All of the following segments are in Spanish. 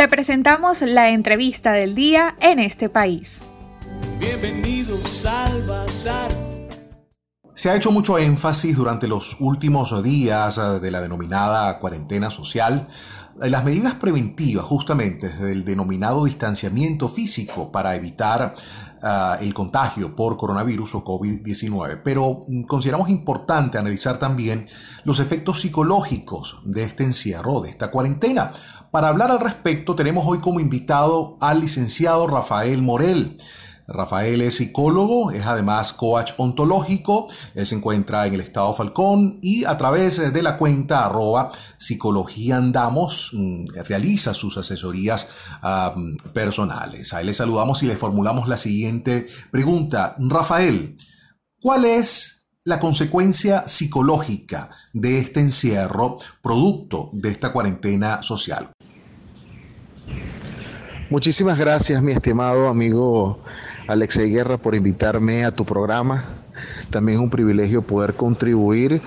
Te presentamos la entrevista del día en este país. Bienvenidos al Bazar. Se ha hecho mucho énfasis durante los últimos días eh, de la denominada cuarentena social las medidas preventivas justamente desde el denominado distanciamiento físico para evitar uh, el contagio por coronavirus o COVID-19. Pero mm, consideramos importante analizar también los efectos psicológicos de este encierro, de esta cuarentena. Para hablar al respecto tenemos hoy como invitado al licenciado Rafael Morel. Rafael es psicólogo, es además coach ontológico, él se encuentra en el estado Falcón y a través de la cuenta arroba psicología andamos mm, realiza sus asesorías personales. A él le saludamos y le formulamos la siguiente pregunta. Rafael, ¿cuál es la consecuencia psicológica de este encierro producto de esta cuarentena social? Muchísimas gracias, mi estimado amigo Alexei Guerra, por invitarme a tu programa. También es un privilegio poder contribuir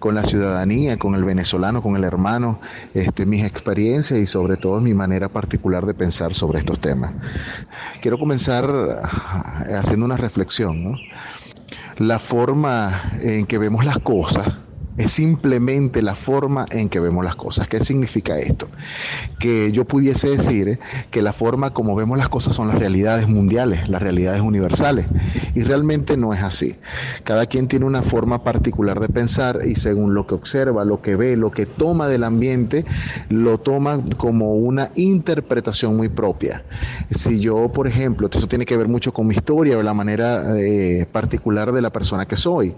con la ciudadanía, con el venezolano, con el hermano, este, mis experiencias y sobre todo mi manera particular de pensar sobre estos temas. Quiero comenzar haciendo una reflexión. La forma en que vemos las cosas es simplemente la forma en que vemos las cosas. ¿Qué significa esto? Que yo pudiese decir que la forma como vemos las cosas son las realidades mundiales, las realidades universales. Y realmente no es así. Cada quien tiene una forma particular de pensar y según lo que observa, lo que ve, lo que toma del ambiente, lo toma como una interpretación muy propia. Si yo, por ejemplo, eso tiene que ver mucho con mi historia o la manera eh, particular de la persona que soy.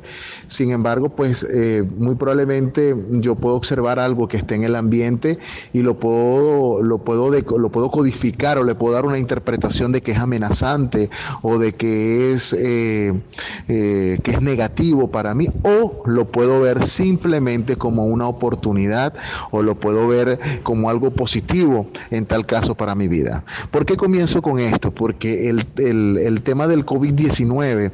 Sin embargo, pues... Eh, muy probablemente yo puedo observar algo que esté en el ambiente y lo puedo, lo puedo, lo puedo codificar o le puedo dar una interpretación de que es amenazante o de que es, eh, eh, que es negativo para mí o lo puedo ver simplemente como una oportunidad o lo puedo ver como algo positivo en tal caso para mi vida. ¿Por qué comienzo con esto? Porque el, el, el tema del COVID-19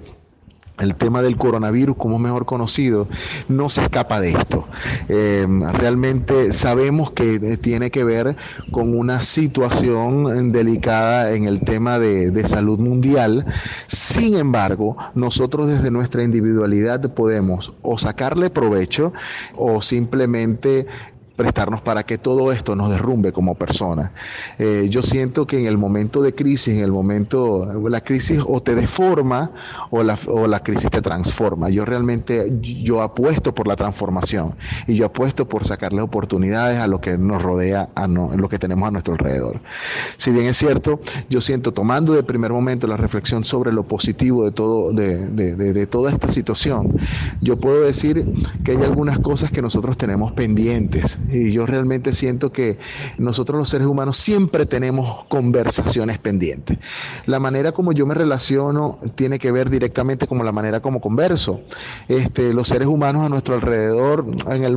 el tema del coronavirus, como mejor conocido, no se escapa de esto. Eh, realmente sabemos que tiene que ver con una situación delicada en el tema de, de salud mundial. Sin embargo, nosotros desde nuestra individualidad podemos o sacarle provecho o simplemente prestarnos para que todo esto nos derrumbe como personas. Eh, yo siento que en el momento de crisis, en el momento, la crisis o te deforma o la, o la crisis te transforma. Yo realmente, yo apuesto por la transformación y yo apuesto por sacarle oportunidades a lo que nos rodea, a lo que tenemos a nuestro alrededor. Si bien es cierto, yo siento, tomando de primer momento la reflexión sobre lo positivo de, todo, de, de, de toda esta situación, yo puedo decir que hay algunas cosas que nosotros tenemos pendientes y yo realmente siento que nosotros los seres humanos siempre tenemos conversaciones pendientes. La manera como yo me relaciono tiene que ver directamente con la manera como converso. Este, los seres humanos a nuestro alrededor, en el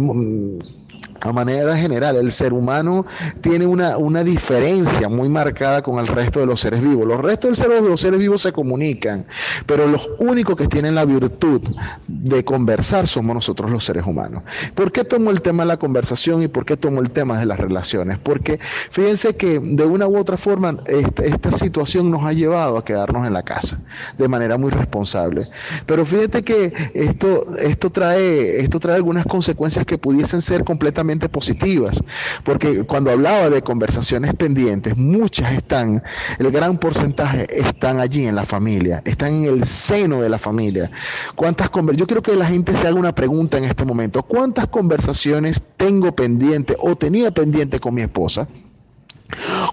a manera general, el ser humano tiene una, una, diferencia muy marcada con el resto de los seres vivos. Los restos de los seres vivos se comunican, pero los únicos que tienen la virtud de conversar somos nosotros los seres humanos. ¿Por qué tomo el tema de la conversación y por qué tomo el tema de las relaciones? Porque fíjense que de una u otra forma esta, esta situación nos ha llevado a quedarnos en la casa de manera muy responsable. Pero fíjate que esto, esto, trae, esto trae algunas consecuencias que pudiesen ser completamente positivas, porque cuando hablaba de conversaciones pendientes, muchas están, el gran porcentaje están allí en la familia, están en el seno de la familia. ¿Cuántas Yo quiero que la gente se haga una pregunta en este momento. ¿Cuántas conversaciones tengo pendiente o tenía pendiente con mi esposa?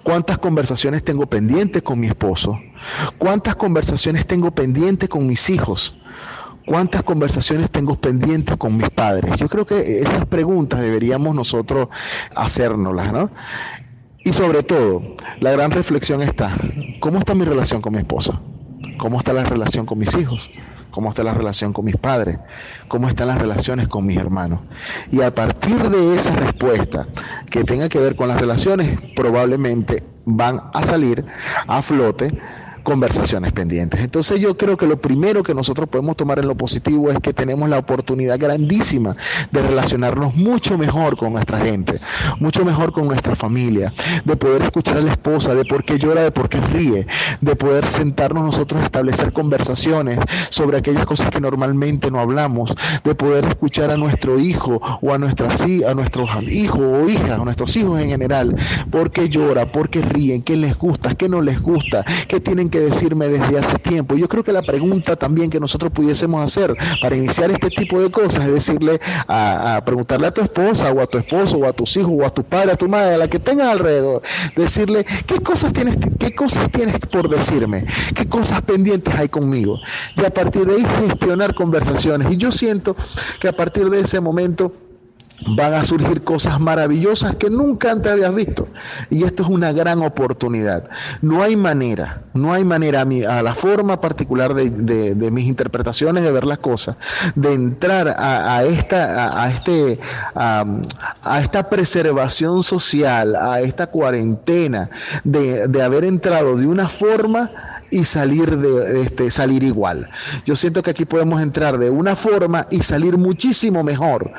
¿Cuántas conversaciones tengo pendientes con mi esposo? ¿Cuántas conversaciones tengo pendientes con mis hijos? ¿Cuántas conversaciones tengo pendientes con mis padres? Yo creo que esas preguntas deberíamos nosotros hacérnoslas, ¿no? Y sobre todo, la gran reflexión está, ¿cómo está mi relación con mi esposa? ¿Cómo está la relación con mis hijos? ¿Cómo está la relación con mis padres? ¿Cómo están las relaciones con mis hermanos? Y a partir de esa respuesta que tenga que ver con las relaciones, probablemente van a salir a flote conversaciones pendientes. Entonces yo creo que lo primero que nosotros podemos tomar en lo positivo es que tenemos la oportunidad grandísima de relacionarnos mucho mejor con nuestra gente, mucho mejor con nuestra familia, de poder escuchar a la esposa, de por qué llora, de por qué ríe, de poder sentarnos nosotros a establecer conversaciones sobre aquellas cosas que normalmente no hablamos, de poder escuchar a nuestro hijo o a, nuestras, a nuestros hijos o hijas, a nuestros hijos en general, por qué llora, por qué ríen, qué les gusta, qué no les gusta, qué tienen que decirme desde hace tiempo. Yo creo que la pregunta también que nosotros pudiésemos hacer para iniciar este tipo de cosas es decirle a, preguntarle a tu esposa o a tu esposo o a tus hijos o a tu padre, a tu madre, a la que tengas alrededor, decirle qué cosas tienes, qué cosas tienes por decirme, qué cosas pendientes hay conmigo. Y a partir de ahí gestionar conversaciones. Y yo siento que a partir de ese momento van a surgir cosas maravillosas que nunca antes habías visto. Y esto es una gran oportunidad. No hay manera, no hay manera a, la forma particular de, mis interpretaciones de ver las cosas, de entrar a, esta, a, este, a, esta preservación social, a esta cuarentena, de haber entrado de una forma y salir, de, este, salir igual. Yo siento que aquí podemos entrar de una forma y salir muchísimo mejor.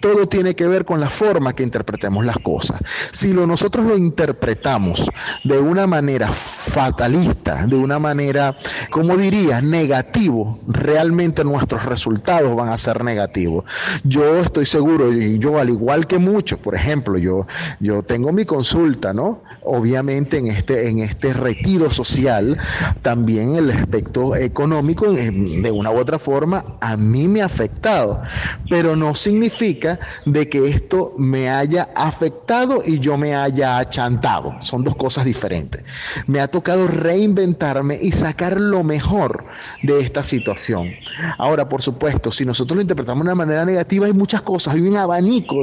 Todo tiene que ver con la forma que interpretemos las cosas. Si lo, nosotros lo interpretamos de una manera fatalista, de una manera, como diría, negativo, realmente nuestros resultados van a ser negativos. Yo estoy seguro, y yo al igual que muchos, por ejemplo, yo, yo tengo mi consulta, ¿no? Obviamente en este, en este retiro social, también el aspecto económico, de una u otra forma, a mí me ha afectado, pero no significa de que esto me haya afectado y yo me haya achantado. Son dos cosas diferentes. Me ha tocado reinventarme y sacar lo mejor de esta situación. Ahora, por supuesto, si nosotros lo interpretamos de una manera negativa, hay muchas cosas, hay un abanico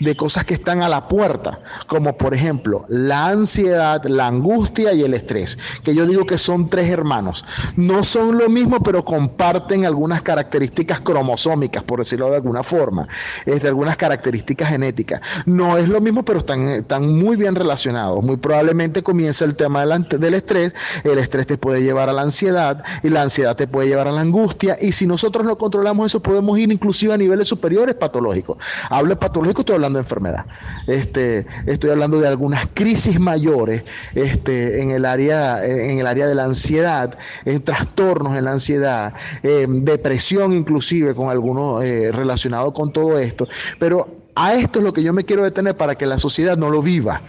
de cosas que están a la puerta, como por ejemplo la ansiedad, la angustia y el estrés, que yo digo que son tres hermanos. No son lo mismo, pero comparten algunas características cromosómicas, por decirlo de alguna forma, es de algunas características genéticas. No es lo mismo, pero están, están muy bien relacionados. Muy probablemente comienza el tema del, del estrés, el estrés te puede llevar a la ansiedad y la ansiedad te puede llevar a la angustia y si nosotros no controlamos eso podemos ir inclusive a niveles superiores patológicos. Hablo de patológico, estoy hablando de enfermedad. Este, estoy hablando de algunas crisis mayores este, en, el área, en el área de la ansiedad, en trastornos en la ansiedad, depresión inclusive con algunos eh, relacionados con todo esto. Pero a esto es lo que yo me quiero detener para que la sociedad no lo viva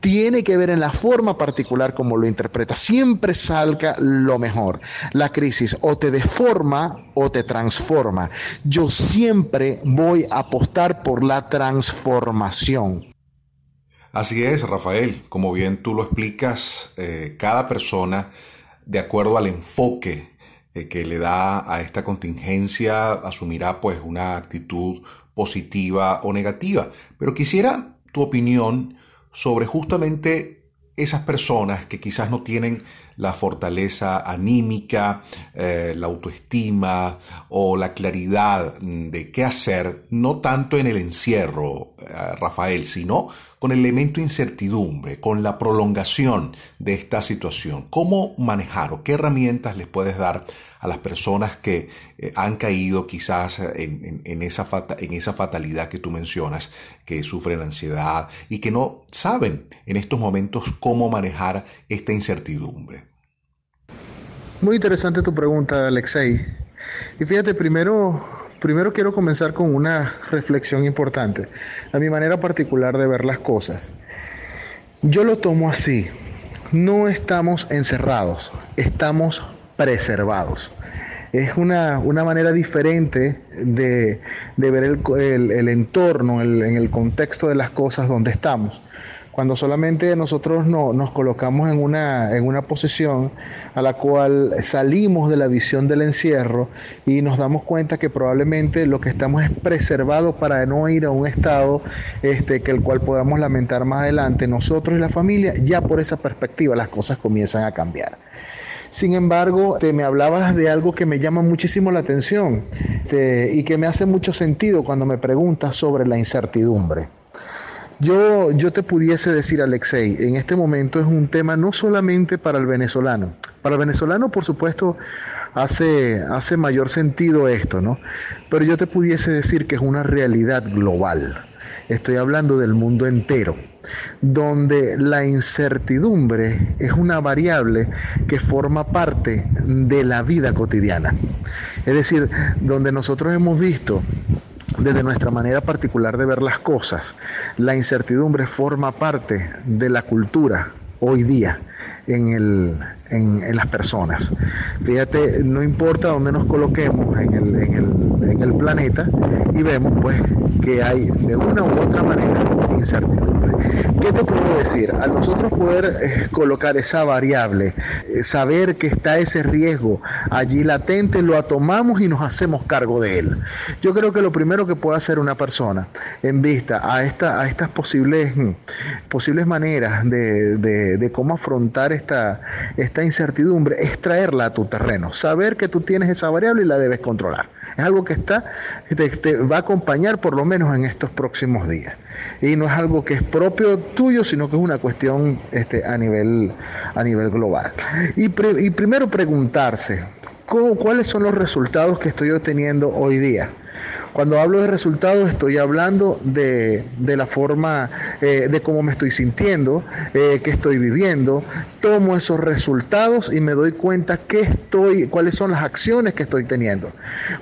tiene que ver en la forma particular como lo interpreta. Siempre salga lo mejor. La crisis o te deforma o te transforma. Yo siempre voy a apostar por la transformación. Así es, Rafael. Como bien tú lo explicas, eh, cada persona, de acuerdo al enfoque eh, que le da a esta contingencia, asumirá pues una actitud positiva o negativa. Pero quisiera tu opinión sobre justamente esas personas que quizás no tienen la fortaleza anímica, eh, la autoestima o la claridad de qué hacer, no tanto en el encierro, eh, Rafael, sino con el elemento incertidumbre, con la prolongación de esta situación. ¿Cómo manejar o qué herramientas les puedes dar a las personas que eh, han caído quizás en, esa en esa fatalidad que tú mencionas, que sufren ansiedad y que no saben en estos momentos cómo manejar esta incertidumbre? Muy interesante tu pregunta, Alexei. Y fíjate, primero, primero quiero comenzar con una reflexión importante, a mi manera particular de ver las cosas. Yo lo tomo así, no estamos encerrados, estamos preservados. Es una, manera diferente de, ver el, entorno, en el contexto de las cosas donde estamos. Cuando solamente nosotros no, nos colocamos en una, en una posición a la cual salimos de la visión del encierro y nos damos cuenta que probablemente lo que estamos es preservado para no ir a un estado este, que el cual podamos lamentar más adelante nosotros y la familia, ya por esa perspectiva las cosas comienzan a cambiar. Sin embargo, te me hablabas de algo que me llama muchísimo la atención y que me hace mucho sentido cuando me preguntas sobre la incertidumbre. Yo, yo te pudiese decir, Alexei, en este momento es un tema no solamente para el venezolano, Para el venezolano, por supuesto, hace, hace mayor sentido esto, ¿no? Pero yo te pudiese decir que es una realidad global. Estoy hablando del mundo entero, donde la incertidumbre es una variable que forma parte de la vida cotidiana. Es decir, donde nosotros hemos visto desde nuestra manera particular de ver las cosas, la incertidumbre forma parte de la cultura hoy día en, el, en, las personas. Fíjate, no importa dónde nos coloquemos en el, en el, en el planeta y vemos pues que hay de una u otra manera incertidumbre. ¿Qué te puedo decir? Al nosotros poder eh, colocar esa variable, eh, saber que está ese riesgo allí latente, lo tomamos y nos hacemos cargo de él. Yo creo que lo primero que puede hacer una persona en vista a, esta, a estas posibles, mm, posibles maneras de, de, cómo afrontar esta, esta incertidumbre es traerla a tu terreno, saber que tú tienes esa variable y la debes controlar. Es algo que está, te, va a acompañar por lo menos en estos próximos días. Y no es algo que es propio tuyo, sino que es una cuestión este, a, nivel, a nivel global. Y, y primero preguntarse, ¿cuáles son los resultados que estoy obteniendo hoy día? Cuando hablo de resultados estoy hablando de, la forma eh, de cómo me estoy sintiendo, eh, qué estoy viviendo. Tomo esos resultados y me doy cuenta qué estoy, cuáles son las acciones que estoy teniendo.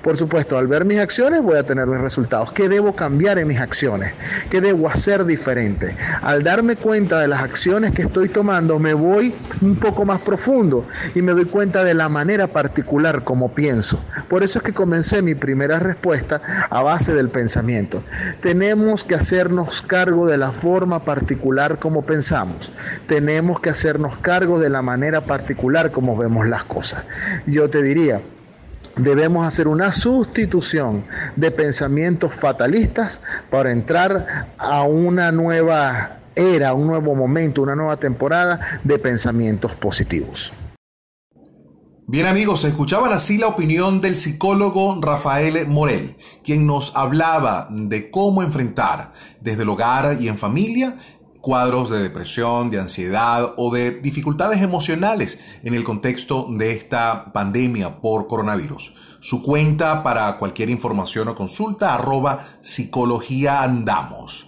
Por supuesto, al ver mis acciones voy a tener mis resultados. ¿Qué debo cambiar en mis acciones? ¿Qué debo hacer diferente? Al darme cuenta de las acciones que estoy tomando, me voy un poco más profundo y me doy cuenta de la manera particular como pienso. Por eso es que comencé mi primera respuesta a base del pensamiento. Tenemos que hacernos cargo de la forma particular como pensamos. Tenemos que hacernos cargo de la manera particular como vemos las cosas. Yo te diría, debemos hacer una sustitución de pensamientos fatalistas para entrar a una nueva era, un nuevo momento, una nueva temporada de pensamientos positivos. Bien amigos, escuchaban así la opinión del psicólogo Rafael Morel, quien nos hablaba de cómo enfrentar desde el hogar y en familia cuadros de depresión, de ansiedad o de dificultades emocionales en el contexto de esta pandemia por coronavirus. Su cuenta para cualquier información o consulta arroba psicología andamos.